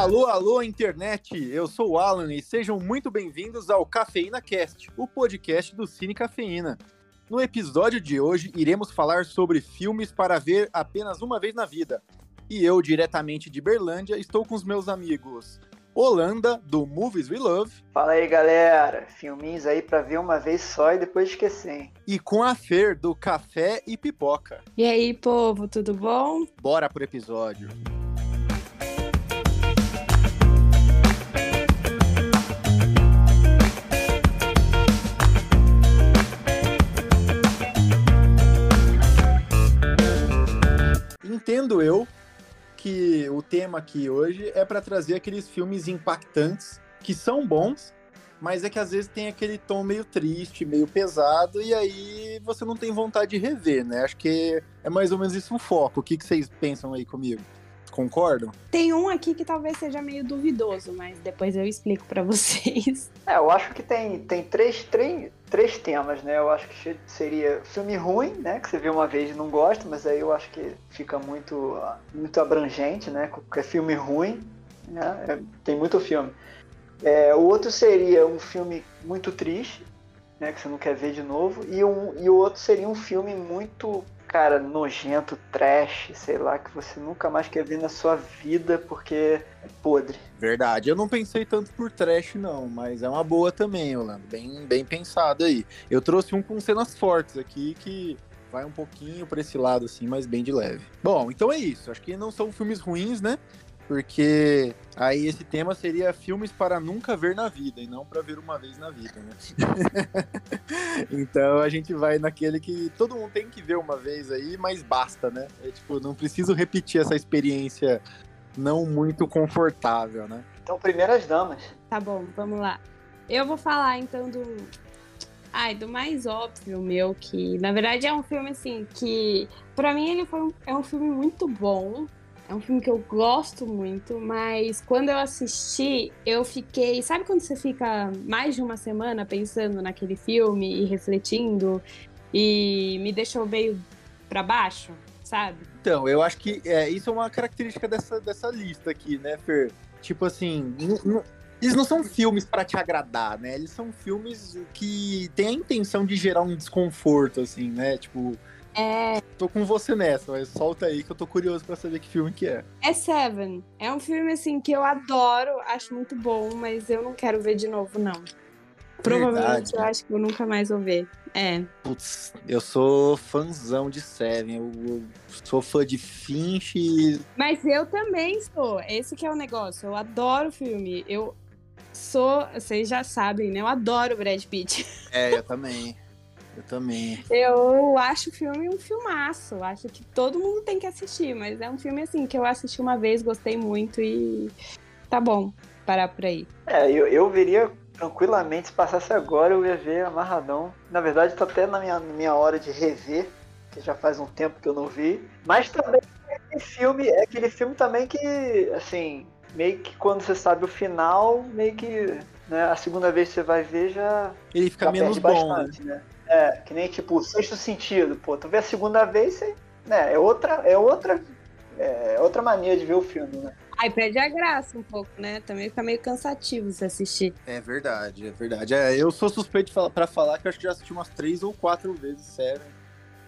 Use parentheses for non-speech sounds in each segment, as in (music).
Alô, alô, internet! Eu sou o Alan e sejam muito bem-vindos ao Cafeína Cast, o podcast do Cine Cafeína. No episódio de hoje, iremos falar sobre filmes para ver apenas uma vez na vida. E eu, diretamente de Berlândia, estou com os meus amigos Holanda, do Movies We Love. Fala aí, galera. Filminhos aí pra ver uma vez só e depois esquecer. hein? E com a Fer, do Café e Pipoca. E aí, povo, tudo bom? Bora pro episódio. Entendo eu que o tema aqui hoje é para trazer aqueles filmes impactantes que são bons, mas é que às vezes tem aquele tom meio triste, meio pesado, e aí você não tem vontade de rever, né? Acho que é mais ou menos isso o foco. O que, que vocês pensam aí comigo? Concordam? Tem um aqui que talvez seja meio duvidoso, mas depois eu explico pra (laughs) vocês. É, eu acho que tem, tem três, três, três temas, né? Eu acho que seria filme ruim, né? Que você vê uma vez e não gosta, mas aí eu acho que fica muito, muito abrangente, né? Qualquer filme ruim, né? É, tem muito filme. É, o outro seria um filme muito triste, né? Que você não quer ver de novo. E, um, e o outro seria um filme muito, cara, nojento, trash, sei lá, que você nunca mais quer ver na sua vida porque é podre. Verdade. Eu não pensei tanto por trash, não, mas é uma boa também, Orlando. Bem, bem pensado aí. Eu trouxe um com cenas fortes aqui que vai um pouquinho pra esse lado, assim, mas bem de leve. Bom, então é isso. Acho que não são filmes ruins, né? Porque aí esse tema seria filmes para nunca ver na vida e não para ver uma vez na vida, né? (laughs) então a gente vai naquele que todo mundo tem que ver uma vez aí, mas basta, né? É tipo, não preciso repetir essa experiência não muito confortável, né? Então, primeiras damas. Tá bom, vamos lá. Eu vou falar então do. Ai, do mais óbvio meu, que na verdade é um filme assim que. Pra mim ele foi um, é um filme muito bom. É um filme que eu gosto muito, mas quando eu assisti, eu fiquei. Sabe quando você fica mais de uma semana pensando naquele filme e refletindo? E me deixou meio pra baixo, sabe? Então, eu acho que é, isso é uma característica dessa, dessa lista aqui, né, Fer? Tipo assim, eles não são filmes pra te agradar, né? Eles são filmes que têm a intenção de gerar um desconforto, assim, né? Tipo, É, tô com você nessa, mas solta aí que eu tô curioso pra saber que filme que é. é Seven. É um filme assim que eu adoro, acho muito bom, mas eu não quero ver de novo, não. Provavelmente Verdade. eu acho que eu nunca mais vou ver. É. Putz, eu sou fãzão de Seven, eu, eu sou fã de Finch e Mas eu também sou. Esse que é o negócio. Eu adoro o filme. Eu sou, vocês já sabem, né? Eu adoro o Brad Pitt. É, eu também. Eu também. Eu acho o filme um filmaço. Eu Acho que todo mundo tem que assistir, mas é um filme assim que eu assisti uma vez, gostei muito e tá bom parar por aí. É, eu, eu veria tranquilamente, se passasse agora, eu ia ver Amarradão. Na verdade, tá até na minha, na minha hora de rever, que já faz um tempo que eu não vi. Mas também é aquele filme, é aquele filme também que, assim, meio que quando você sabe o final, meio que né, a segunda vez que você vai ver já, Ele fica já menos perde bom, né? bastante, né? É, que nem tipo o sexto sentido, pô, tu vê a segunda vez, você, né, é outra, é outra, é outra maneira de ver o filme, né? Aí perde a graça um pouco, né? Também fica meio cansativo se assistir. É verdade, é verdade. É, eu sou suspeito pra falar que eu acho que já assisti umas três ou quatro vezes Seven.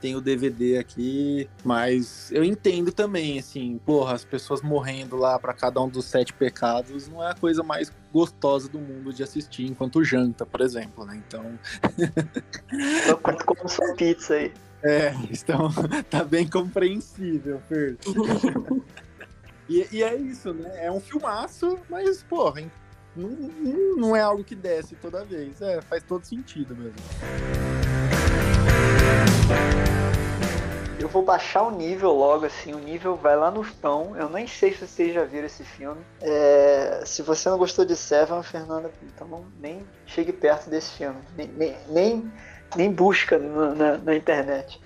Tem o DVD aqui, mas eu entendo também, assim, porra, as pessoas morrendo lá pra cada um dos sete pecados não é a coisa mais gostosa do mundo de assistir enquanto janta, por exemplo, né? Então, Então, quando como sua pizza aí. é, então (laughs) tá bem compreensível, Fer. e, e é isso, né? É um filmaço, mas, porra, hein, não- não é algo que desce toda vez. É, faz todo sentido mesmo. Eu vou baixar o nível logo, assim, o nível vai lá no chão. Eu nem sei se vocês já viram esse filme. É, se você não gostou de Seven, Fernanda, então nem chegue perto desse filme. Nem, nem, nem, nem busca na, na- na internet.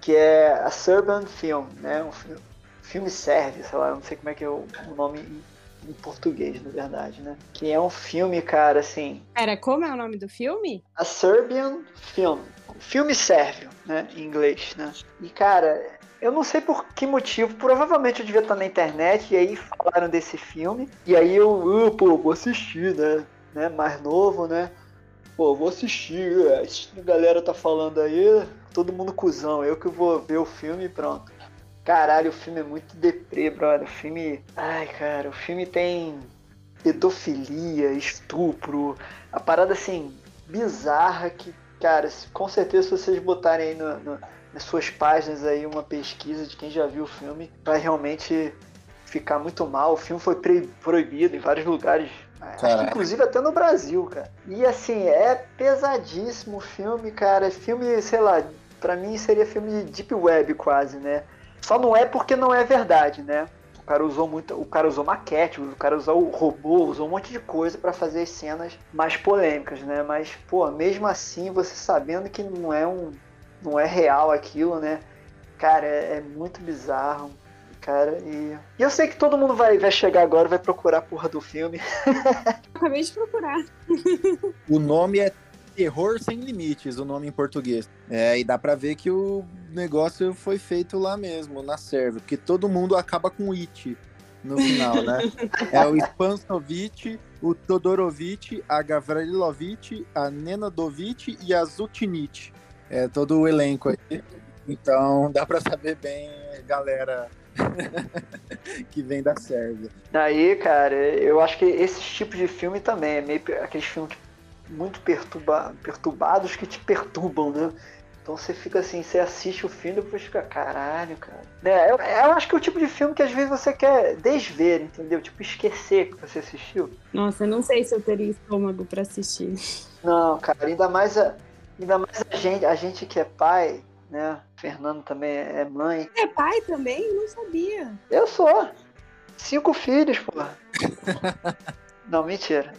Que é a Serbian Film, né? Um fi- filme sérvio, sei lá, não sei como é que é o, o nome em, português, na verdade, né? Que é um filme, cara, assim, Pera, como é o nome do filme? a Serbian Film. Filme sérvio, né? Em inglês, né? E, cara, eu não sei por que motivo, provavelmente eu devia estar na internet e aí falaram desse filme. E aí eu, pô, vou assistir, né? né? Mais novo, né? Pô, vou assistir. É, a galera tá falando aí, todo mundo cuzão. Eu que vou ver o filme e pronto. Caralho, o filme é muito deprê, brother. O filme. Ai, cara, o filme tem pedofilia, estupro, a parada assim, bizarra que, cara, com certeza se vocês botarem aí no, no, nas suas páginas aí uma pesquisa de quem já viu o filme, vai realmente ficar muito mal. O filme foi proibido em vários lugares. Acho que inclusive até no Brasil, cara. E assim, é pesadíssimo o filme, cara. Filme, sei lá, pra mim seria filme de Deep Web quase, né? Só não é porque não é verdade, né? Cara usou muito, o cara usou maquete, o cara usou o robô, usou um monte de coisa para fazer as cenas mais polêmicas, né? Mas, pô, mesmo assim, você sabendo que não é um não é real aquilo, né? Cara, é, é muito bizarro, cara. E, e, eu sei que todo mundo vai, vai chegar agora vai procurar a porra do filme. (laughs) Acabei de procurar. o nome é Terror Sem Limites, o nome em português. É, e dá pra ver que o negócio foi feito lá mesmo, na serva, porque todo mundo acaba com It no final, né? é o Spansovich, o Todorovic, a Gavrilovic, a Nenadovic e a Zutinich. É todo o elenco aí. Então dá pra saber bem, galera (laughs) que vem da Sérvia. Daí, cara, eu acho que esse tipo de filme também é meio aqueles filmes muito perturba, perturbados que te perturbam, né? Então você fica assim, você assiste o filme e depois fica, caralho, cara. É, eu, eu, acho que é o tipo de filme que às vezes você quer desver, entendeu? Tipo, esquecer que você assistiu. Nossa, eu não sei se eu teria estômago para assistir. Não, cara, ainda mais a, ainda mais a gente, a gente que é pai, né? Fernando também é mãe. É pai também? Não sabia. Eu sou. Cinco filhos, pô. (laughs) não, mentira.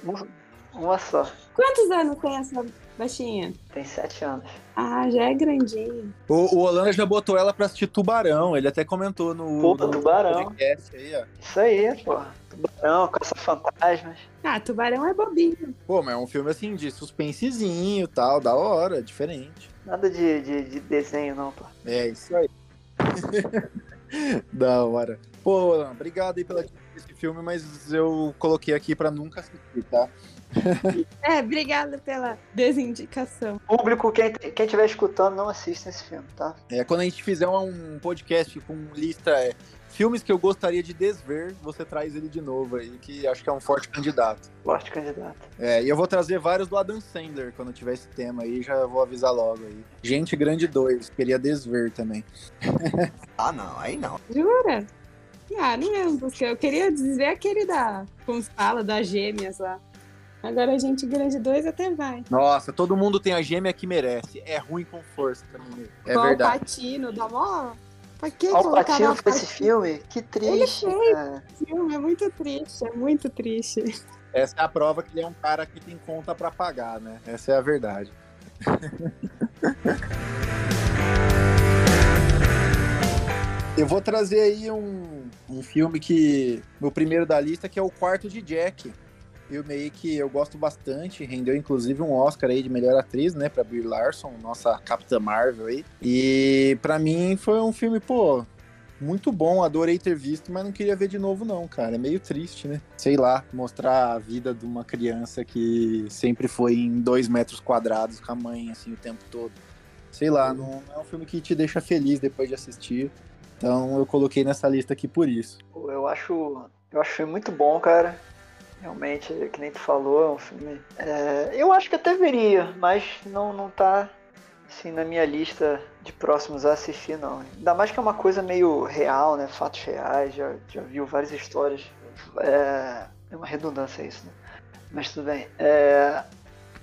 Uma só. Quantos anos tem essa baixinha? Tem sete anos. Ah, já é grandinha. O, o Holanda já botou ela pra assistir Tubarão. Ele até comentou no, pô, no Tubarão. podcast aí, ó. Isso aí, pô. Tubarão, Caça Fantasmas. Ah, Tubarão é bobinho. Pô, mas é um filme assim de suspensezinho e tal, da hora, diferente. Nada de, de, de desenho, não, pô. É, isso aí. (laughs) da hora. Pô, obrigado aí pela esse filme, mas eu coloquei aqui pra nunca assistir, tá? É, obrigada pela desindicação. Público, quem, quem estiver escutando, não assista esse filme, tá? É, quando a gente fizer um podcast com lista é, filmes que eu gostaria de desver, você traz ele de novo aí, que acho que é um forte candidato. Forte candidato. É, e eu vou trazer vários do Adam Sandler quando tiver esse tema aí, já vou avisar logo aí. Gente Grande 2, queria desver também. (laughs) ah, não, aí não. Jura? Ah, não é um porque eu queria desver aquele da. Como se fala, das gêmeas lá. Agora a gente grande dois até vai. Nossa, todo mundo tem a gêmea que merece. É ruim com força também. É Qual verdade. Patino, dá mó. Pra que o Patino foi esse filme? Que triste. Ele cara. filme, é muito triste, é muito triste. Essa é a prova que ele é um cara que tem conta para pagar, né? Essa é a verdade. (laughs) Eu vou trazer aí um, um filme que. O primeiro da lista, que é o quarto de Jack filme aí que eu gosto bastante, rendeu inclusive um Oscar aí de melhor atriz, né, pra Brie Larson, nossa Capitã Marvel aí. E para mim foi um filme, pô, muito bom, adorei ter visto, mas não queria ver de novo não, cara. É meio triste, né? Sei lá, mostrar a vida de uma criança que sempre foi em dois metros quadrados com a mãe, assim, o tempo todo. Sei lá, não é um filme que te deixa feliz depois de assistir. Então eu coloquei nessa lista aqui por isso. Eu acho, eu acho muito bom, cara. Realmente, que nem tu falou, é um filme. É, eu acho que até veria, mas não, não tá assim, na minha lista de próximos a assistir, não. Ainda mais que é uma coisa meio real, né? Fatos reais, já, já viu várias histórias. É, é uma redundância isso, né? Mas tudo bem. É,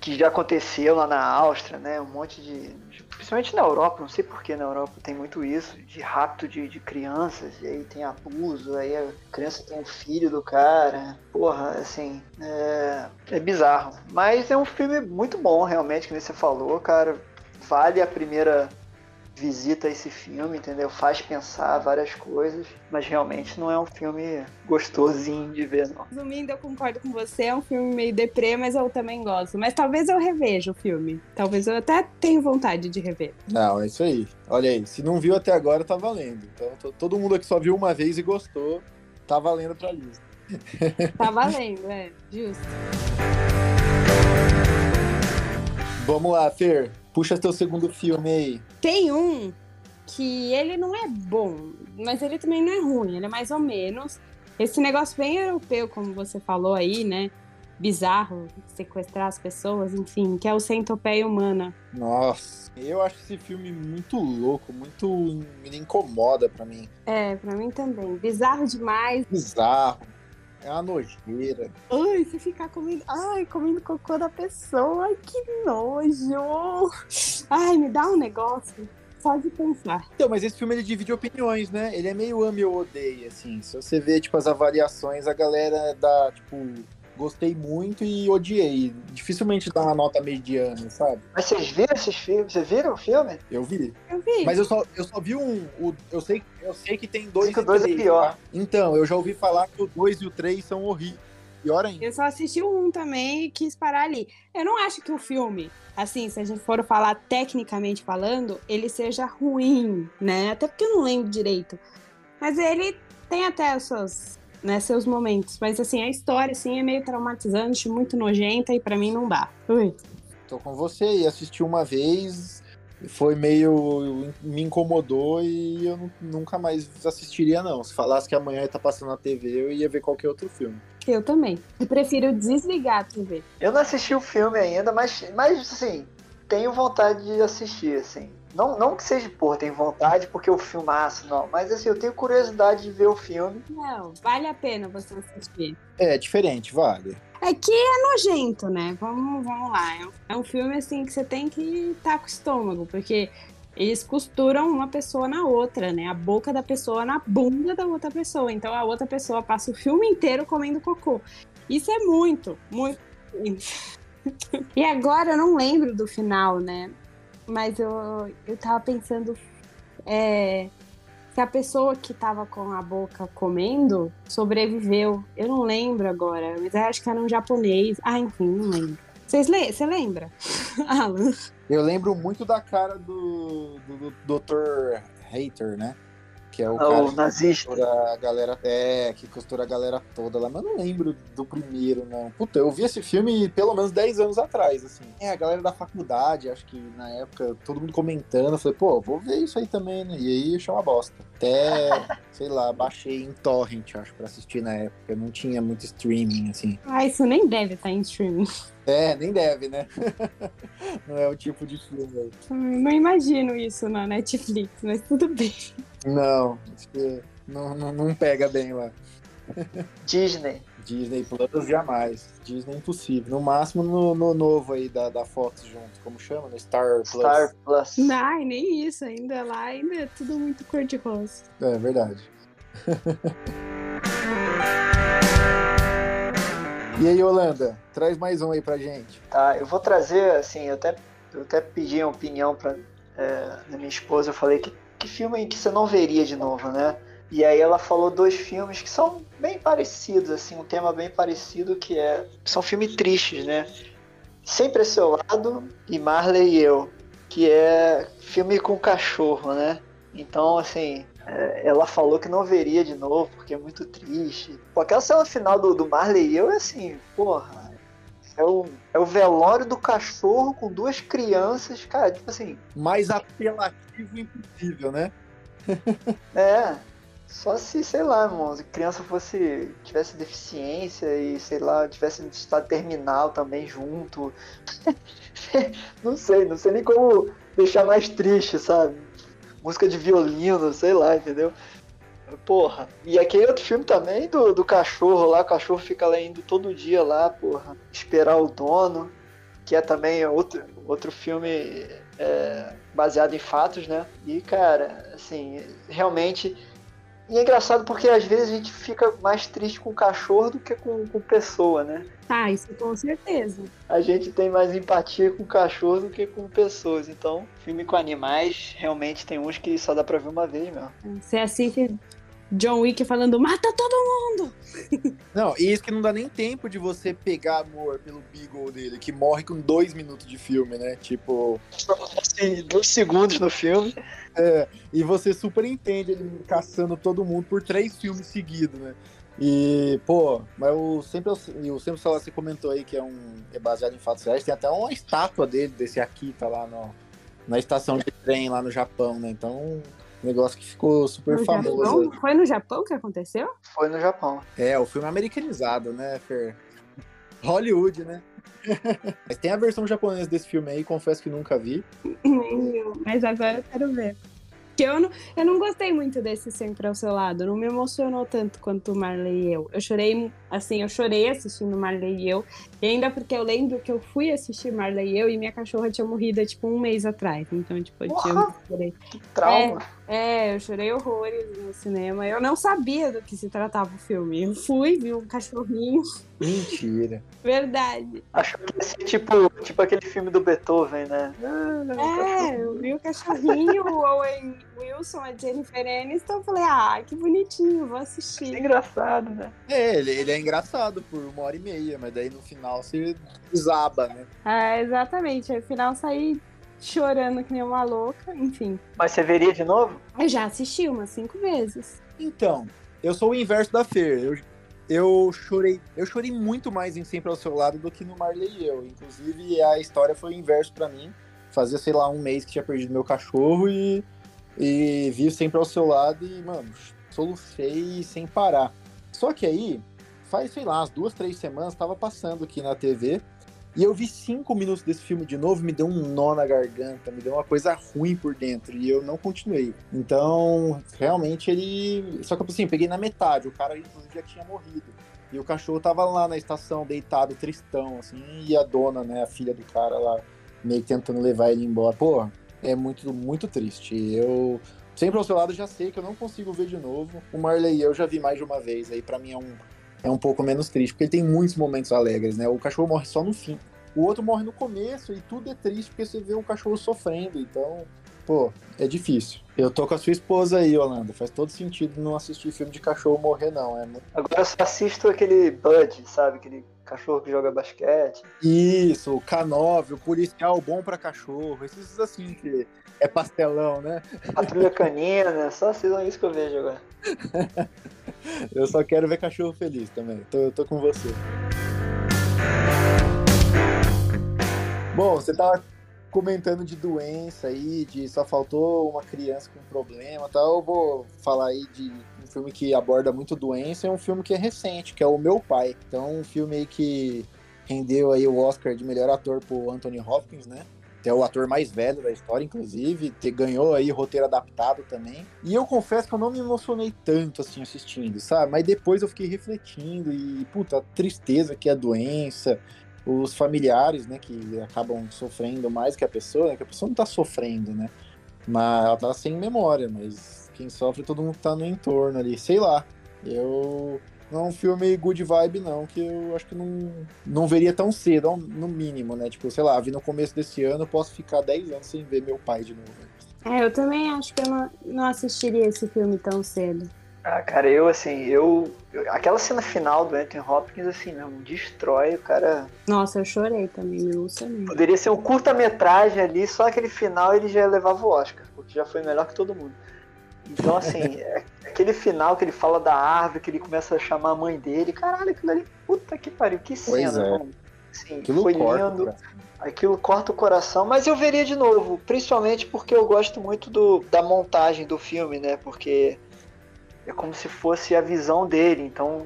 que já aconteceu lá na Áustria, né? Um monte de, principalmente na Europa, não sei porquê na Europa tem muito isso, de rapto de, de crianças, e aí tem abuso, aí a criança tem um filho do cara. Porra, assim, é, é bizarro. Mas é um filme muito bom, realmente, que nem você falou, cara. Vale a primeira visita esse filme, entendeu? Faz pensar várias coisas, mas realmente não é um filme gostosinho de ver, não. Resumindo, eu concordo com você, é um filme meio deprê, mas eu também gosto. Mas talvez eu reveja o filme. Talvez eu até tenha vontade de rever. Não, é isso aí. Olha aí, se não viu até agora, tá valendo. Então, todo mundo aqui só viu uma vez e gostou, tá valendo pra lista. (laughs) Tá valendo, é, justo. Vamos lá, Fer. Puxa teu segundo filme aí. Tem um que ele não é bom, mas ele também não é ruim, ele é mais ou menos. Esse negócio bem europeu, como você falou aí, né? Bizarro, sequestrar as pessoas, enfim, que é o Centopeia Humana. Nossa, eu acho esse filme muito louco, muito. me incomoda pra mim. É, pra mim também. Bizarro demais. Bizarro é uma nojeira. Ai, você ficar comendo. Ai, comendo cocô da pessoa. Ai, que nojo. Ai, me dá um negócio. Só de pensar. Então, mas esse filme ele divide opiniões, né? Ele é meio ame ou odeia, assim. Se você vê, tipo, as avaliações, a galera dá, tipo, gostei muito e odiei. Dificilmente dá uma nota mediana, sabe? Mas vocês viram esses filmes? Vocês viram o filme? Eu vi. Eu vi. Mas eu só, eu só vi um. O, eu, sei, eu sei que tem dois. que o dois é pior. Tá? Então, eu já ouvi falar que o dois e o três são horríveis. Pior ainda. Eu só assisti um também e quis parar ali. Eu não acho que o filme, assim, se a gente for falar tecnicamente falando, ele seja ruim, né? Até porque eu não lembro direito. Mas ele tem até as suas né, seus momentos. Mas assim, a história assim é meio traumatizante, muito nojenta e para mim não dá. Ui. Tô com você e assisti uma vez, foi meio me incomodou e eu nunca mais assistiria não. Se falasse que amanhã tá passando na TV, eu ia ver qualquer outro filme. Eu também. Eu prefiro desligar a TV. Eu não assisti o filme ainda, mas mas assim, tenho vontade de assistir assim. Não, não que seja, porra, tem vontade porque o filmaço, não. Mas assim, eu tenho curiosidade de ver o filme. Não, vale a pena você assistir. É, diferente, vale. É que é nojento, né? Vamos, vamos lá. É um filme assim que você tem que estar tá com o estômago, porque eles costuram uma pessoa na outra, né? A boca da pessoa na bunda da outra pessoa. Então a outra pessoa passa o filme inteiro comendo cocô. Isso é muito, muito. (laughs) e agora eu não lembro do final, né? Mas eu, eu tava pensando é, se a pessoa que tava com a boca comendo sobreviveu. Eu não lembro agora, mas acho que era um japonês. Ah, enfim, não lembro. Vocês le Você lembra? (laughs) Alan? Eu lembro muito da cara do, do, do Dr. Hater, né? Que é o, o nazista. Que costura a galera, é, que costura a galera toda lá. Mas não lembro do primeiro, não. Puta, eu vi esse filme pelo menos 10 anos atrás, assim. É, a galera da faculdade, acho que na época, todo mundo comentando. Eu falei, pô, vou ver isso aí também, né? E aí achei uma bosta. Até, (laughs) sei lá, baixei em torrent, acho, pra assistir na época. Não tinha muito streaming, assim. Ah, isso nem deve estar em streaming. É, nem deve, né? (laughs) não é o tipo de filme aí. Não imagino isso na Netflix, mas tudo bem. Não, acho que não, não, não pega bem lá. Disney. Disney Plus jamais. Disney impossível. No máximo no, no novo aí da, da Fox junto. Como chama? No Star Plus. Star Plus. Não, nem isso. Ainda lá ainda é tudo muito cor-de-rosa. É verdade. (laughs) e aí, Holanda? Traz mais um aí pra gente. Tá, eu vou trazer, assim, eu até, eu até pedi a opinião pra, é, da minha esposa. Eu falei que que filme que você não veria de novo, né? E aí ela falou dois filmes que são bem parecidos, assim, um tema bem parecido que é são filmes tristes, né? Sempre a seu lado e Marley e eu, que é filme com cachorro, né? Então, assim, é, ela falou que não veria de novo porque é muito triste. Pô, aquela cena final do, do Marley e eu é assim, porra, é o, é o velório do cachorro com duas crianças, cara, tipo assim. Mais apelativo impossível, né? (laughs) é. Só se, sei lá, irmão, se a criança fosse. tivesse deficiência e, sei lá, tivesse no estado terminal também junto. (laughs) não sei, não sei nem como deixar mais triste, sabe? Música de violino, sei lá, entendeu? Porra. E aquele outro filme também do, do cachorro lá, o cachorro fica lá indo todo dia lá, porra, esperar o dono, que é também outro, outro filme é, baseado em fatos, né? E, cara, assim, realmente E é engraçado porque às vezes a gente fica mais triste com cachorro do que com, com pessoa, né? Tá, isso com certeza. A gente tem mais empatia com cachorro do que com pessoas. Então, filme com animais, realmente tem uns que só dá pra ver uma vez mesmo. Você assiste John Wick falando, mata todo mundo! (laughs) Não, e isso que não dá nem tempo de você pegar amor pelo Beagle dele, que morre com dois minutos de filme, né? Tipo. Assim, dois segundos no filme. É, e você super entende ele caçando todo mundo por três filmes seguidos, né? E, pô, mas o sempre o sempre você comentou aí que é um é baseado em fatos reais, tem até uma estátua dele, desse Akita lá no, na estação de trem lá no Japão, né? Então, negócio que ficou super No famoso. Japão? Foi no Japão que aconteceu? Foi no Japão. É, o filme é americanizado, né, Fer? (laughs) Hollywood, né? (laughs) Mas tem a versão japonesa desse filme aí, confesso que nunca vi. Mas agora eu quero ver. Porque eu não, eu não gostei muito desse Sempre ao Seu Lado. Não me emocionou tanto quanto o Marley e eu. Eu chorei, assim, eu chorei assistindo Marley e eu. E ainda porque eu lembro que eu fui assistir Marley e eu e minha cachorra tinha morrido tipo, um mês atrás. Então, tipo, eu tinha chorei. Que trauma. É, eu chorei horrores no cinema. Eu não sabia do que se tratava o filme. Eu fui, vi um cachorrinho. Mentira. (laughs) Verdade. Achou que ia ser tipo, tipo aquele filme do Beethoven, né? É, eu vi o cachorrinho, o (laughs) Owen Wilson, a Jennifer Aniston. Eu falei, ah, que bonitinho, vou assistir. engraçado, né? É, ele, ele é engraçado por uma hora e meia, mas daí no final você desaba, né? É, exatamente. Aí, no final, saí chorando que nem uma louca. Enfim, Mas você veria de novo? eu já assisti umas cinco vezes. Então, eu sou o inverso da Fer. Eu, eu chorei, eu chorei muito mais em Sempre ao Seu Lado do que no Marley e eu. Inclusive, a história foi o inverso pra mim. Fazia, sei lá, um mês que tinha perdido meu cachorro e, e vi Sempre ao Seu Lado e, mano, solucei sem parar. Só que aí, faz, sei lá, umas duas, três semanas, tava passando aqui na TV e eu vi cinco minutos desse filme de novo, me deu um nó na garganta, me deu uma coisa ruim por dentro e eu não continuei. Então, realmente ele. Só que assim, peguei na metade, o cara inclusive já tinha morrido. E o cachorro tava lá na estação, deitado, tristão, assim, e a dona, né, a filha do cara lá, meio que tentando levar ele embora. Pô, é muito, muito triste. Eu. Sempre ao seu lado já sei que eu não consigo ver de novo. O Marley eu já vi mais de uma vez. Aí pra mim é um, é um pouco menos triste, porque ele tem muitos momentos alegres, né? O cachorro morre só no fim. O outro morre no começo e tudo é triste porque você vê o cachorro sofrendo. Então, pô, é difícil. Eu tô com a sua esposa aí, Holanda. Faz todo sentido não assistir filme de cachorro morrer, não. É muito... Agora eu só assisto aquele Bud, sabe? Aquele cachorro que joga basquete. Isso, o K9, o policial bom pra cachorro. Esses assim que é pastelão, né? Patrulha (laughs) canina, só assistam isso que eu vejo agora. (laughs) Eu só quero ver cachorro feliz também. Tô, eu tô com você. Bom, você tava comentando de doença aí, de só faltou uma criança com problema e tal. Eu vou falar aí de um filme que aborda muito doença, é um filme que é recente, que é O Meu Pai. Então, um filme aí que rendeu aí o Oscar de melhor ator pro Anthony Hopkins, né? É o ator mais velho da história, inclusive, ganhou aí roteiro adaptado também. E eu confesso que eu não me emocionei tanto assim assistindo, sabe? Mas depois eu fiquei refletindo e, puta, a tristeza que é a doença, os familiares, né, que acabam sofrendo mais que a pessoa, né, que a pessoa não tá sofrendo, né? Mas ela tá sem memória, mas quem sofre todo mundo tá no entorno ali, sei lá. Eu não é um filme good vibe, não, que eu acho que não, não veria tão cedo, no mínimo, né? Tipo, sei lá, vi no começo desse ano, posso ficar 10 anos sem ver meu pai de novo. É, eu também acho que eu não, não assistiria esse filme tão cedo. Ah, cara, eu assim, eu. eu- Aquela cena final do Anthony Hopkins, assim, mesmo, destrói o cara. Nossa, eu chorei também, me também. Poderia ser um curta-metragem ali, só aquele final ele já levava o Oscar, porque já foi melhor que todo mundo. Então, assim, (laughs) é- aquele final que ele fala da árvore, que ele começa a chamar a mãe dele, caralho, aquilo ali, puta que pariu, que Pois cena, é. mano. Assim, Aquilo foi corta, lindo. cara. Aquilo corta o coração, mas eu veria de novo, principalmente porque eu gosto muito do, da montagem do filme, né? Porque é como se fosse a visão dele, então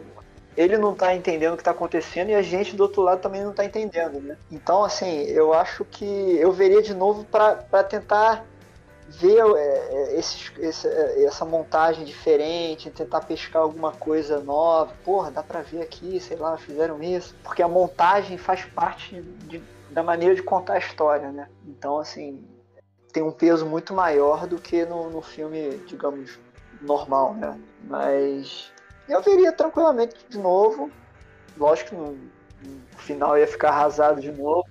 ele não tá entendendo o que tá acontecendo e a gente do outro lado também não tá entendendo, né? Então, assim, eu acho que eu veria de novo para tentar ver é, é, esse- é, essa montagem diferente, tentar pescar alguma coisa nova. Porra, dá pra ver aqui, sei lá, fizeram isso. Porque a montagem faz parte de- da maneira de contar a história, né? Então, assim, tem um peso muito maior do que no, no filme, digamos, normal, né? Mas eu veria tranquilamente de novo. Lógico que no, no final ia ficar arrasado de novo.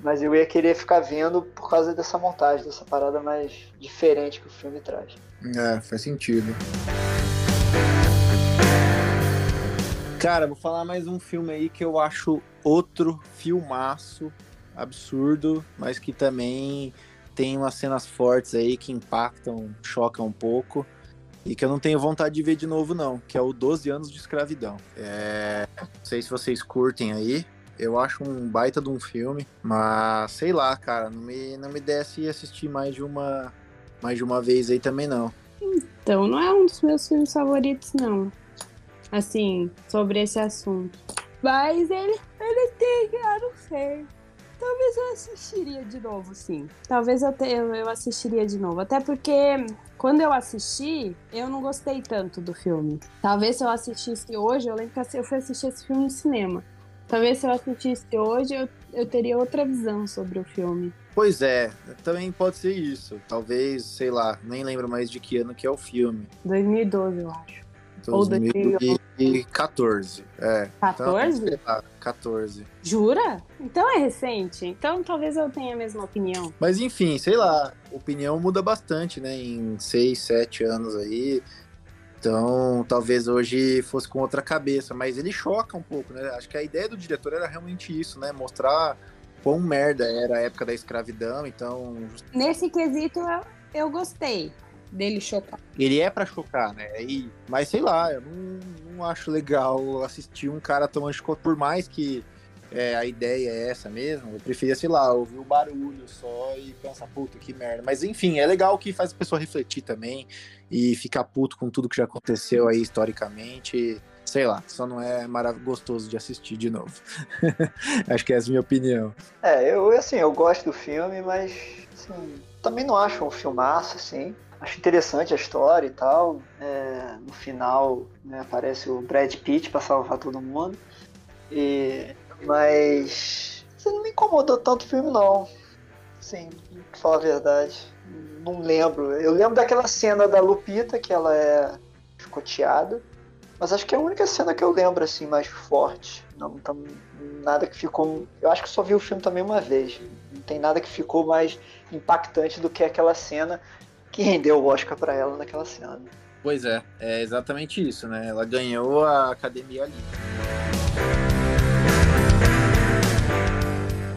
Mas eu ia querer ficar vendo por causa dessa montagem, dessa parada mais diferente que o filme traz. É, faz sentido. Cara, vou falar mais um filme aí que eu acho outro filmaço absurdo, mas que também tem umas cenas fortes aí que impactam, chocam um pouco. E que eu não tenho vontade de ver de novo, não, que é o 12 anos de escravidão. É... Não sei se vocês curtem aí. Eu acho um baita de um filme, mas sei lá, cara, não me, não me desce assistir mais de uma mais de uma vez aí também não. Então, não é um dos meus filmes favoritos, não. Assim, sobre esse assunto. Mas ele, ele tem, eu não sei. Talvez eu assistiria de novo, sim. Talvez eu, te, eu, eu assistiria de novo. Até porque quando eu assisti, eu não gostei tanto do filme. Talvez se eu assistisse hoje, eu lembro que eu fui assistir esse filme no cinema. Talvez se eu assistisse hoje, eu, eu teria outra visão sobre o filme. Pois é, também pode ser isso. Talvez, sei lá, nem lembro mais de que ano que é o filme. 2012, eu acho. 2014. É. 14? Então, 14. Jura? Então é recente. Então talvez eu tenha a mesma opinião. Mas enfim, sei lá, opinião muda bastante, né? Em 6, 7 anos aí. Então, talvez hoje fosse com outra cabeça, mas ele choca um pouco, né? Acho que a ideia do diretor era realmente isso, né? Mostrar quão merda era a época da escravidão, então... Nesse quesito, eu, eu gostei dele chocar. Ele é para chocar, né? E, mas sei lá, eu não, não acho legal assistir um cara tomando chicote, por mais que é, a ideia é essa mesmo. Eu preferia, sei lá, ouvir o barulho só e pensar, puta, que merda. Mas enfim, é legal que faz a pessoa refletir também e ficar puto com tudo que já aconteceu aí historicamente. Sei lá, só não é maravilhoso gostoso de assistir de novo. (laughs) Acho que essa é a minha opinião. É, eu assim, eu gosto do filme, mas assim, também não acho um filmaço, assim. Acho interessante a história e tal. É, no final né, aparece o Brad Pitt para salvar todo mundo. E, mas você não me incomodou tanto o filme não. Sim, pra falar a verdade. Não lembro. Eu lembro daquela cena da Lupita que ela é escoteada. Mas acho que é a única cena que eu lembro assim mais forte. Não, não nada que ficou. Eu acho que só vi o filme também uma vez. Não tem nada que ficou mais impactante do que aquela cena que rendeu o Oscar para ela naquela cena. Pois é, é exatamente isso, né? Ela ganhou a academia ali.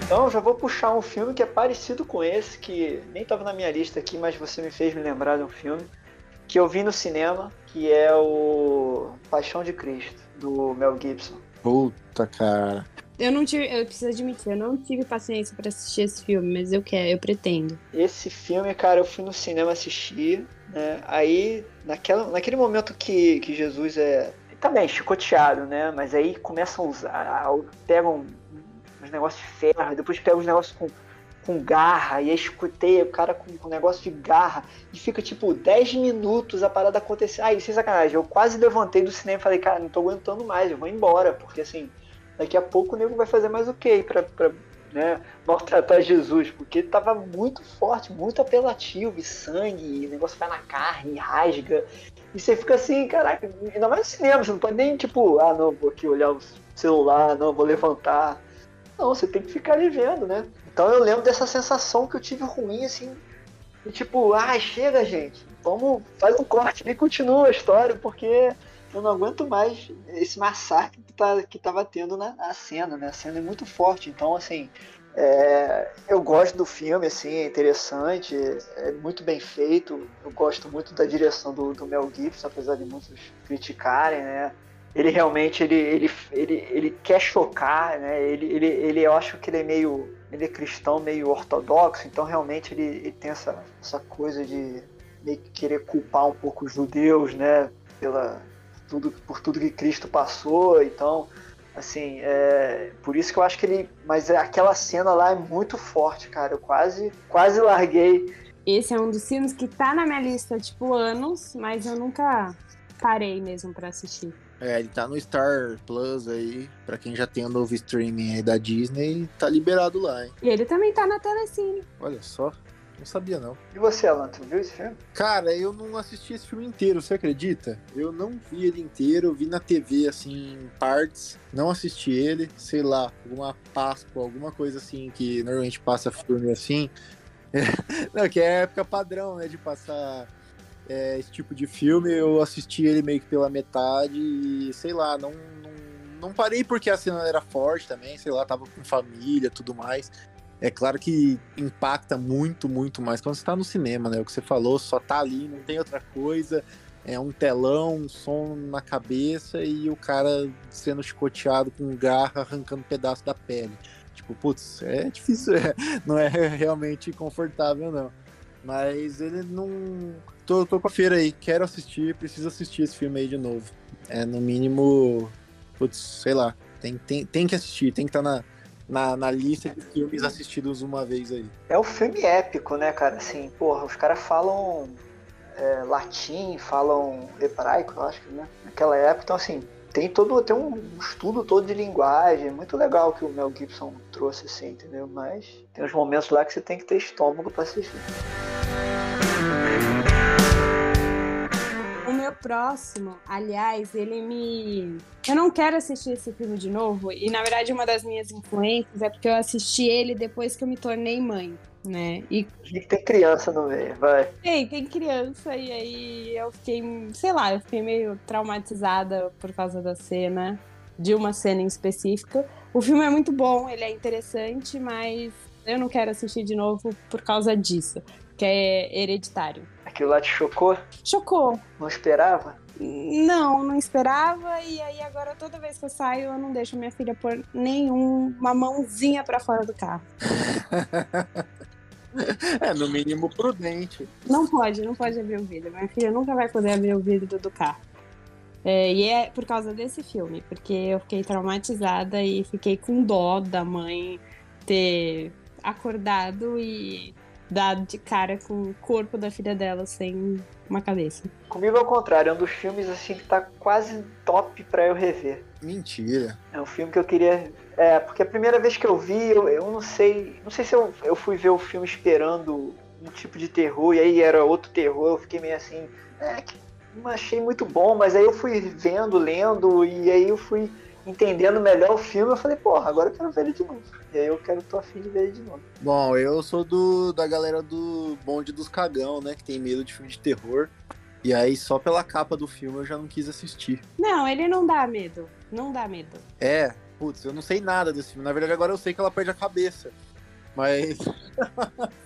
Então já vou puxar um filme que é parecido com esse, que nem estava na minha lista aqui, mas você me fez me lembrar de um filme que eu vi no cinema, que é o Paixão de Cristo, do Mel Gibson. Puta, cara. Eu não tive, eu preciso admitir, eu não tive paciência para assistir esse filme, mas eu quero, eu pretendo. Esse filme, cara, eu fui no cinema assistir, né? Aí, naquela, naquele momento que, que Jesus é também tá chicoteado, né? Mas aí começam a usar, pegam uns negócios de ferro, depois pegam uns negócios com, com garra, e aí escutei o cara com, com um negócio de garra, e fica tipo 10 minutos a parada acontecer. Aí, sem sacanagem, eu quase levantei do cinema e falei, cara, não tô aguentando mais, eu vou embora, porque assim daqui a pouco o nego vai fazer mais o quê para né, maltratar Jesus? Porque ele tava muito forte, muito apelativo, e sangue, e negócio vai na carne, rasga. E você fica assim, caraca, ainda mais no cinema, você não pode nem tipo, ah não, vou aqui olhar o celular, não, vou levantar. Não, você tem que ficar ali vendo, né? Então eu lembro dessa sensação que eu tive ruim, assim, de tipo, ah, chega, gente, vamos, faz um corte e continua a história, porque eu não aguento mais esse massacre que, tá, que tava tendo na, na cena, né? A cena é muito forte, então, assim, é, eu gosto do filme, assim, é interessante, é muito bem feito. Eu gosto muito da direção do, do Mel Gibson, apesar de muitos criticarem, né? Ele realmente ele, ele, ele, ele quer chocar, né? Ele, ele, ele, eu acho que ele é meio ele é cristão, meio ortodoxo, então realmente ele, ele tem essa, essa coisa de meio que querer culpar um pouco os judeus, né? Pela, tudo, por tudo que Cristo passou, então, assim, é, por isso que eu acho que ele, mas é, aquela cena lá é muito forte, cara, eu quase, quase larguei. Esse é um dos filmes que tá na minha lista, tipo, anos, mas eu nunca parei mesmo para assistir. É, ele tá no Star Plus aí, pra quem já tem o novo streaming aí da Disney, tá liberado lá, hein? E ele também tá na Telecine. Olha só. Não sabia, não. E você, Alan, tu viu esse filme? Cara, eu não assisti esse filme inteiro, você acredita? Eu não vi ele inteiro, eu vi na TV, assim, em partes. Não assisti ele, sei lá, alguma Páscoa, alguma coisa assim, que normalmente passa filme assim. (laughs) não, que é época padrão, né, de passar é, esse tipo de filme. Eu assisti ele meio que pela metade e, sei lá, não, não, não parei porque a cena era forte também, sei lá, tava com família tudo mais. É claro que impacta muito, muito mais quando você tá no cinema, né? O que você falou, só tá ali, não tem outra coisa. É um telão, um som na cabeça e o cara sendo chicoteado com garra, arrancando um pedaço da pele. Tipo, putz, é difícil, (laughs) é, não é realmente confortável, não. Mas ele não. Tô, tô com a feira aí, quero assistir, preciso assistir esse filme aí de novo. É, no mínimo, putz, sei lá, tem, tem, tem que assistir, tem que estar tá na, na, na lista de filmes assistidos uma vez aí. É um filme épico, né, cara? Assim, porra, os caras falam é, latim, falam hebraico, eu acho né? Naquela época, então assim, tem todo tem um estudo todo de linguagem, muito legal que o Mel Gibson trouxe assim, entendeu? Mas tem uns momentos lá que você tem que ter estômago para assistir. Próximo, aliás, ele me. Eu não quero assistir esse filme de novo, e na verdade uma das minhas influências é porque eu assisti ele depois que eu me tornei mãe, né? E tem criança no meio, vai. Tem, tem criança, e aí eu fiquei, sei lá, eu fiquei meio traumatizada por causa da cena, de uma cena em específico. O filme é muito bom, ele é interessante, mas eu não quero assistir de novo por causa disso, que é hereditário. Aquilo lá te chocou? Chocou. Não esperava? Não, não esperava. E aí agora toda vez que eu saio, eu não deixo minha filha pôr nenhuma mãozinha para fora do carro. (laughs) é, no mínimo prudente. Não pode, não pode abrir o vidro. Minha filha nunca vai poder abrir o vidro do carro. É, e é por causa desse filme, porque eu fiquei traumatizada e fiquei com dó da mãe ter acordado e dado de cara com o corpo da filha dela sem uma cabeça. Comigo é o contrário, é um dos filmes assim que tá quase top para eu rever. Mentira. É um filme que eu queria. É, porque a primeira vez que eu vi, eu, eu não sei. Não sei se eu, eu fui ver o filme esperando um tipo de terror, e aí era outro terror, eu fiquei meio assim. É, que não achei muito bom, mas aí eu fui vendo, lendo, e aí eu fui entendendo melhor o filme, eu falei, porra, agora eu quero ver ele de novo. E aí eu quero tô afim de ver ele de novo. Bom, eu sou do da galera do bonde dos cagão, né? Que tem medo de filme de terror. E aí, só pela capa do filme eu já não quis assistir. Não, ele não dá medo. Não dá medo. É, putz, eu não sei nada desse filme. Na verdade, agora eu sei que ela perde a cabeça. Mas.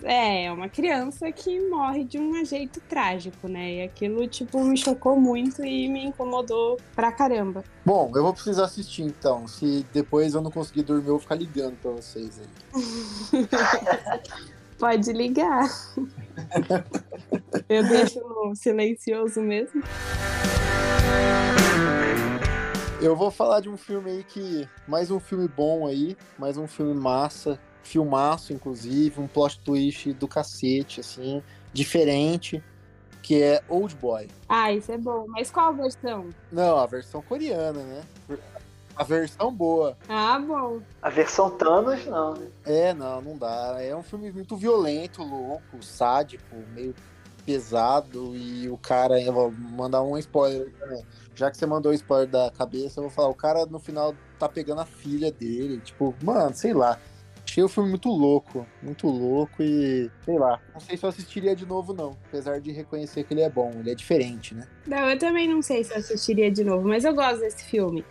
é, é uma criança que morre de um jeito trágico, né? E aquilo, tipo, me chocou muito e me incomodou pra caramba. Bom, eu vou precisar assistir então. Se depois eu não conseguir dormir, eu vou ficar ligando pra vocês aí. (laughs) Pode ligar. eu deixo silencioso mesmo. Eu vou falar de um filme aí que. Mais um filme bom aí, mais um filme massa, filmaço, inclusive, um plot twist do cacete, assim, diferente, que é Old Boy. Ah, isso é bom. Mas qual versão? Não, a versão coreana, né? A versão boa. Ah, bom. A versão Thanos, não. Né? É, não, não dá. É um filme muito violento, louco, sádico, meio pesado e o cara, eu vou mandar um spoiler também. Já que você mandou o spoiler da cabeça, eu vou falar, o cara no final tá pegando a filha dele, tipo, mano, sei lá. Achei o filme muito louco, muito louco e sei lá. Não sei se eu assistiria de novo, não. Apesar de reconhecer que ele é bom, ele é diferente, né? Não, eu também não sei se eu assistiria de novo, mas eu gosto desse filme.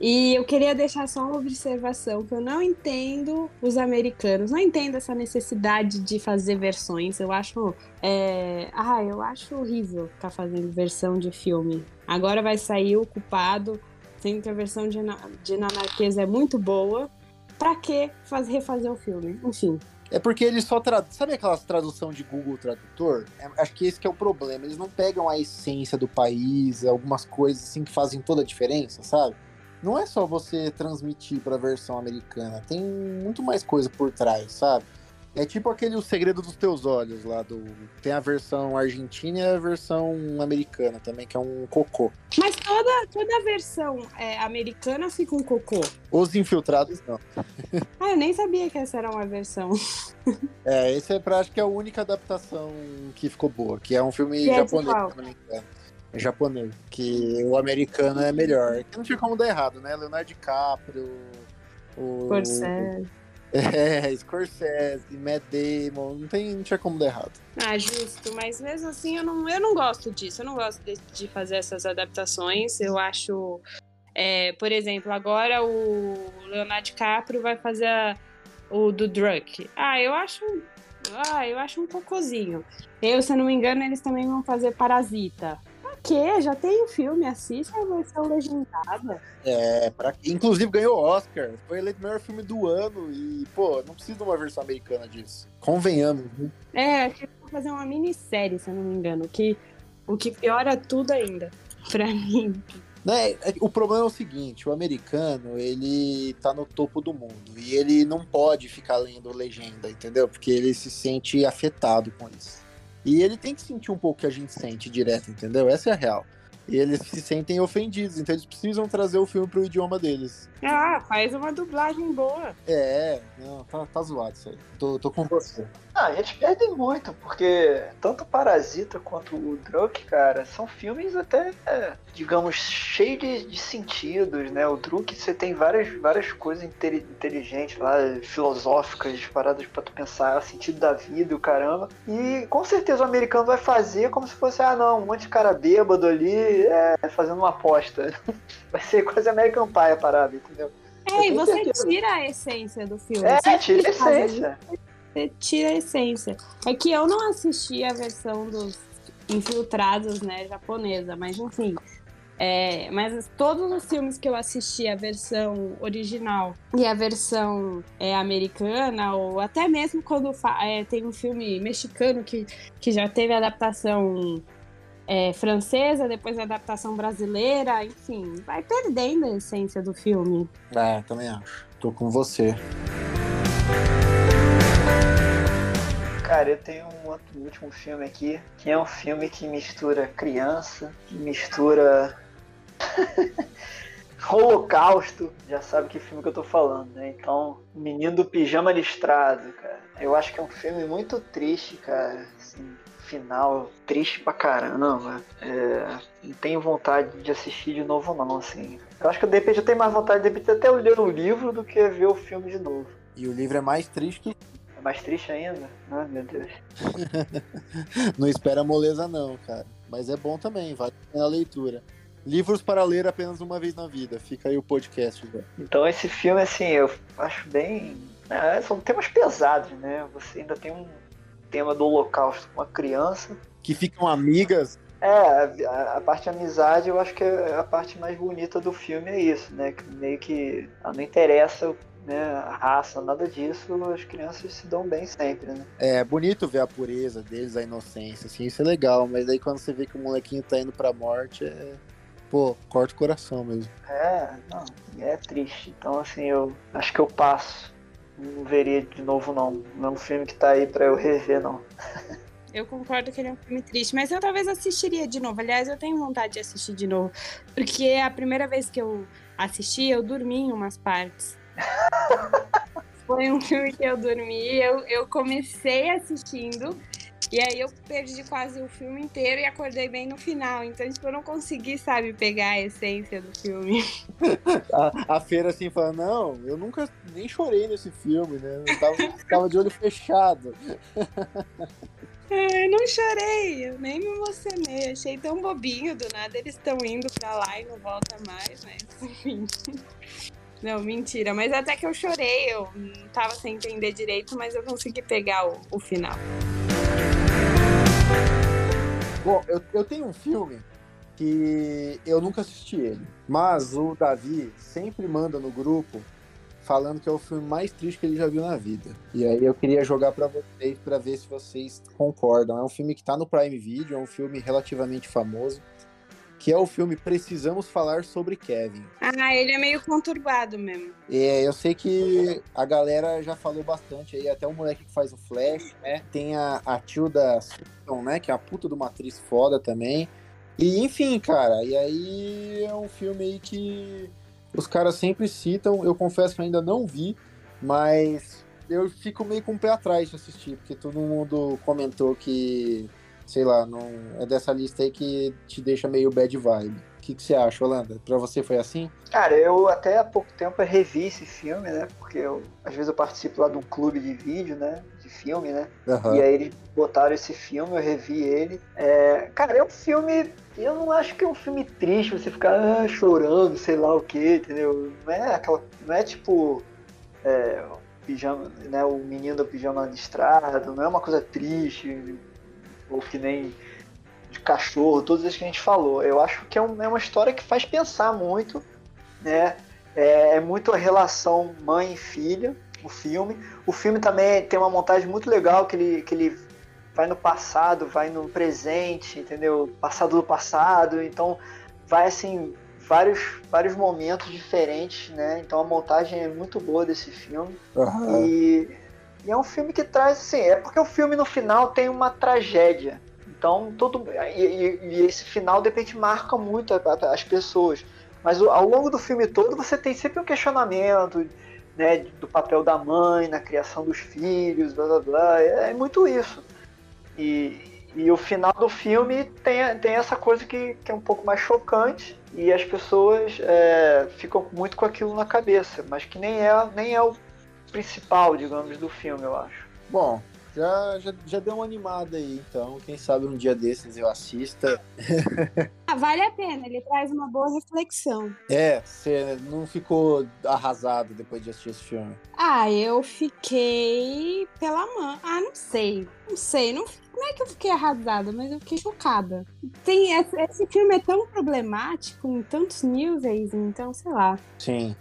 E eu queria deixar só uma observação que eu não entendo os americanos, não entendo essa necessidade de fazer versões. Eu acho, é... ah, eu acho horrível ficar fazendo versão de filme. Agora vai sair o culpado, sendo que a versão de é muito boa pra que fazer, refazer o filme? Enfim. É porque eles só traduzem. Sabe aquela tradução de Google Tradutor? É, acho que esse que é o problema. Eles não pegam a essência do país, algumas coisas assim que fazem toda a diferença, sabe? Não é só você transmitir para a versão americana, tem muito mais coisa por trás, sabe? É tipo aquele O Segredo dos Teus Olhos lá do. Tem a versão argentina e a versão americana também, que é um cocô. Mas toda, toda a versão é, americana fica um cocô. Os infiltrados não. (laughs) ah, eu nem sabia que essa era uma versão. (laughs) É, esse é pra, acho que é a única adaptação que ficou boa, que é um filme é japonês, se não me engano. É japonês, que o americano é melhor. Que não tinha como dar errado, né? Leonardo DiCaprio, o. É, Scorsese, Matt Damon, não, tem, não tinha como dar errado. Ah, justo, mas mesmo assim eu não, eu não gosto disso, eu não gosto de, de fazer essas adaptações, eu acho, é, por exemplo, agora o Leonardo DiCaprio vai fazer a, o do Drunk. Ah, eu acho, ah, eu acho um cocôzinho. Eu, se eu não me engano, eles também vão fazer Parasita quê? Já tem um filme, assiste a versão legendada. É, pra... inclusive ganhou Oscar. Foi eleito o melhor filme do ano. E, pô, não precisa de uma versão americana disso. Convenhamos. Né? É, acho que vou fazer uma minissérie, se eu não me engano. Que, o que piora tudo ainda, pra mim. Né? O problema é o seguinte, o americano, ele tá no topo do mundo e ele não pode ficar lendo legenda, entendeu? Porque ele se sente afetado com isso. E ele tem que sentir um pouco o que a gente sente direto, entendeu? Essa é a real. E eles se sentem ofendidos, então eles precisam trazer o filme pro idioma deles. Ah, faz uma dublagem boa. É, não, tá, tá zoado isso aí. Tô, tô com você. Ah, a gente perde muito, porque tanto Parasita quanto o Druk, cara, são filmes até, digamos, cheios de, de sentidos, né? O Druk, você tem várias, várias coisas inteligentes lá, filosóficas, paradas pra tu pensar, o sentido da vida e o caramba. E com certeza o americano vai fazer como se fosse, ah, não, um monte de cara bêbado ali, é, fazendo uma aposta. (laughs) Vai ser quase American Pie a parada, entendeu? É, e você certeza. tira a essência do filme. É, tira a essência. Você tira a essência. É que eu não assisti a versão dos infiltrados, né, japonesa, mas enfim. É, mas todos os filmes que eu assisti, a versão original e a versão é, americana, ou até mesmo quando é, tem um filme mexicano que, que já teve adaptação é, francesa, depois a adaptação brasileira, enfim, vai perdendo a essência do filme. É, também acho. Tô com você. Cara, eu tenho um outro último filme aqui, que é um filme que mistura criança, que mistura (laughs) Holocausto, já sabe que filme que eu tô falando, né? Então, Menino do Pijama Listrado, cara. Eu acho que é um filme muito triste, cara. Assim, final triste pra caramba. É, não tenho vontade de assistir de novo, não, assim. Eu acho que de repente eu tenho mais vontade de repente até ler o livro do que ver o filme de novo. E o livro é mais triste que. É mais triste ainda? Ai, meu Deus. (laughs) não espera moleza, não, cara. Mas é bom também, vale a leitura. Livros para ler apenas uma vez na vida. Fica aí o podcast. Já. Então esse filme, assim, eu acho bem. É, são temas pesados, né? Você ainda tem um tema do holocausto com uma criança. Que ficam amigas. É, a, a, parte amizade eu acho que é a parte mais bonita do filme é isso, né? Que meio que ah, não interessa né, a raça, nada disso, as crianças se dão bem sempre, né? É bonito ver a pureza deles, a inocência, assim, isso é legal, mas aí quando você vê que o molequinho tá indo pra morte, é. Pô, corta o coração mesmo. É, não, é triste. Então, assim, eu acho que eu passo não veria de novo, não. Não é um filme que tá aí pra eu rever, não. (laughs) Eu concordo que ele é um filme triste, mas eu talvez assistiria de novo. Aliás, eu tenho vontade de assistir de novo. Porque a primeira vez que eu assisti, eu dormi em umas partes. (laughs) Foi um filme que eu dormi, eu, eu comecei assistindo e aí eu perdi quase o filme inteiro e acordei bem no final. Então, tipo, eu não consegui, sabe, pegar a essência do filme. (laughs) a, a feira assim falando, não, eu nunca nem chorei nesse filme, né? Eu tava, (laughs) tava de olho fechado. Eu não chorei, eu nem me emocionei. Achei tão bobinho do nada. Eles estão indo pra lá e não volta mais, mas (laughs) enfim. Não, mentira. Mas até que eu chorei, eu não tava sem entender direito, mas eu consegui pegar o, o final. Bom, eu, eu tenho um filme que eu nunca assisti ele, mas o Davi sempre manda no grupo falando que é o filme mais triste que ele já viu na vida. E aí eu queria jogar para vocês para ver se vocês concordam. É um filme que tá no Prime Video, é um filme relativamente famoso que é o filme Precisamos Falar sobre Kevin. Ah, ele é meio conturbado mesmo. É, eu sei que a galera já falou bastante aí, até o moleque que faz o Flash, né? Tem a, a Tilda Swinton, né? Que é a puta de uma atriz foda também. E enfim, cara, e aí é um filme aí que os caras sempre citam. Eu confesso que ainda não vi, mas eu fico meio com o pé atrás de assistir, porque todo mundo comentou que, sei lá, não é dessa lista aí que te deixa meio bad vibe. O que, que você acha, Holanda? Pra você foi assim? Cara, eu até há pouco tempo revi esse filme, né? Porque eu, às vezes eu participo lá de um clube de vídeo, né? De filme, né? Uhum. E aí eles botaram esse filme, eu revi ele. É, cara, é um filme. Eu não acho que é um filme triste, você ficar ah, chorando, sei lá o que, entendeu? Não é aquela. Não é tipo. É, pijama, né, o menino do pijama listrado, não é uma coisa triste, ou que nem de cachorro, todas as que a gente falou. Eu acho que é, um, é uma história que faz pensar muito, né? É, é muito a relação mãe e filha, o filme. O filme também tem uma montagem muito legal que ele, que ele vai no passado, vai no presente, entendeu? Passado do passado, então vai assim vários, vários momentos diferentes, né? Então a montagem é muito boa desse filme. Uhum. E, e, é um filme que traz, assim, é porque o filme no final tem uma tragédia. Então todo e, e, e esse final de repente marca muito as pessoas. Mas ao longo do filme todo você tem sempre um questionamento, né, do papel da mãe na criação dos filhos, blá blá blá. É, é muito isso. E, e o final do filme tem, tem essa coisa que, que é um pouco mais chocante e as pessoas é, ficam muito com aquilo na cabeça, mas que nem é, nem é o principal, digamos, do filme, eu acho. Bom, já, já, já deu uma animada aí, então. Quem sabe um dia desses eu assista. (laughs) ah, vale a pena, ele traz uma boa reflexão. É, você não ficou arrasado depois de assistir esse filme? Ah, eu fiquei pela mão. Ah, não sei. Não sei, não, não é que eu fiquei arrasada, mas eu fiquei chocada. Tem, esse, esse filme é tão problemático em tantos níveis, então, sei lá. Sim.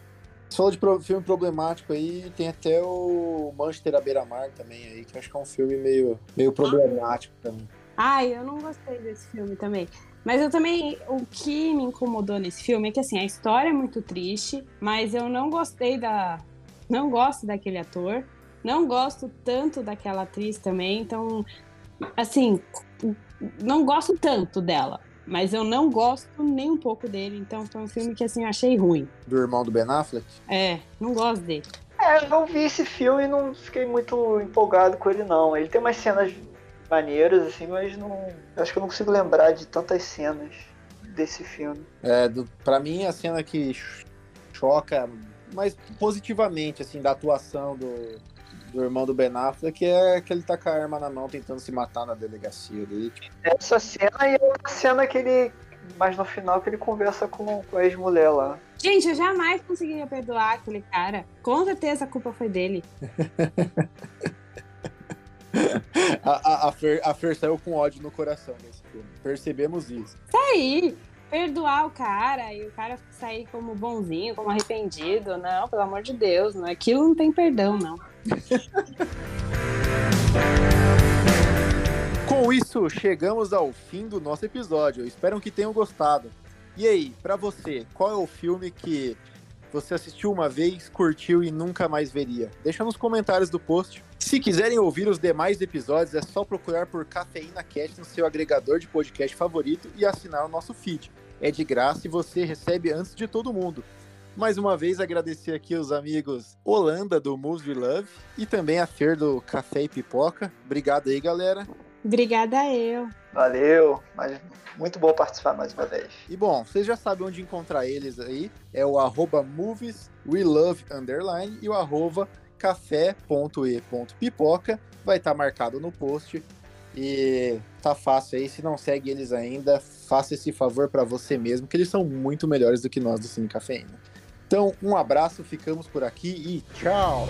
Você falou de filme problemático aí, tem até o Manchester à beira-mar também aí, que eu acho que é um filme meio, meio problemático também. Ai, eu não gostei desse filme também. Mas eu também, o que me incomodou nesse filme é que assim, a história é muito triste, mas eu não gostei da. Não gosto daquele ator, não gosto tanto daquela atriz também, então, assim, não gosto tanto dela. Mas eu não gosto nem um pouco dele, então foi um filme que assim eu achei ruim. Do irmão do Ben Affleck? É, não gosto dele. É, eu não vi esse filme e não fiquei muito empolgado com ele não. Ele tem umas cenas maneiras, assim, mas não. Acho que eu não consigo lembrar de tantas cenas desse filme. É, do, pra mim a cena que choca, mas positivamente, assim, da atuação do, do irmão do Ben Affleck é que ele tá com a arma na mão tentando se matar na delegacia ali. Tipo. Essa cena e a cena que ele. Mas no final que ele conversa com, com a ex-mulher lá. Gente, eu jamais conseguiria perdoar aquele cara. Com certeza a culpa foi dele. (laughs) a, a, a, Fer, a Fer saiu com ódio no coração nesse filme. Percebemos isso. Isso aí! Perdoar o cara e o cara sair como bonzinho, como arrependido. Não, pelo amor de Deus, não. aquilo não tem perdão, não. Com isso, chegamos ao fim do nosso episódio. Espero que tenham gostado. E aí, para você, qual é o filme que você assistiu uma vez, curtiu e nunca mais veria? Deixa nos comentários do post. Se quiserem ouvir os demais episódios, é só procurar por Cafeína Cast no seu agregador de podcast favorito e assinar o nosso feed é de graça e você recebe antes de todo mundo. Mais uma vez agradecer aqui os amigos Holanda do Moves We Love e também a Fer do Café e Pipoca. Obrigado aí, galera. Obrigada eu. Valeu, mas muito bom participar mais uma vez. E bom, vocês já sabem onde encontrar eles aí. É o arroba movies we love underline e o arroba café.e.pipoca. Vai estar tá marcado no post. E tá fácil aí, se não segue eles ainda, faça esse favor para você mesmo, que eles são muito melhores do que nós do Cine Cafeína. Então, um abraço, ficamos por aqui e tchau!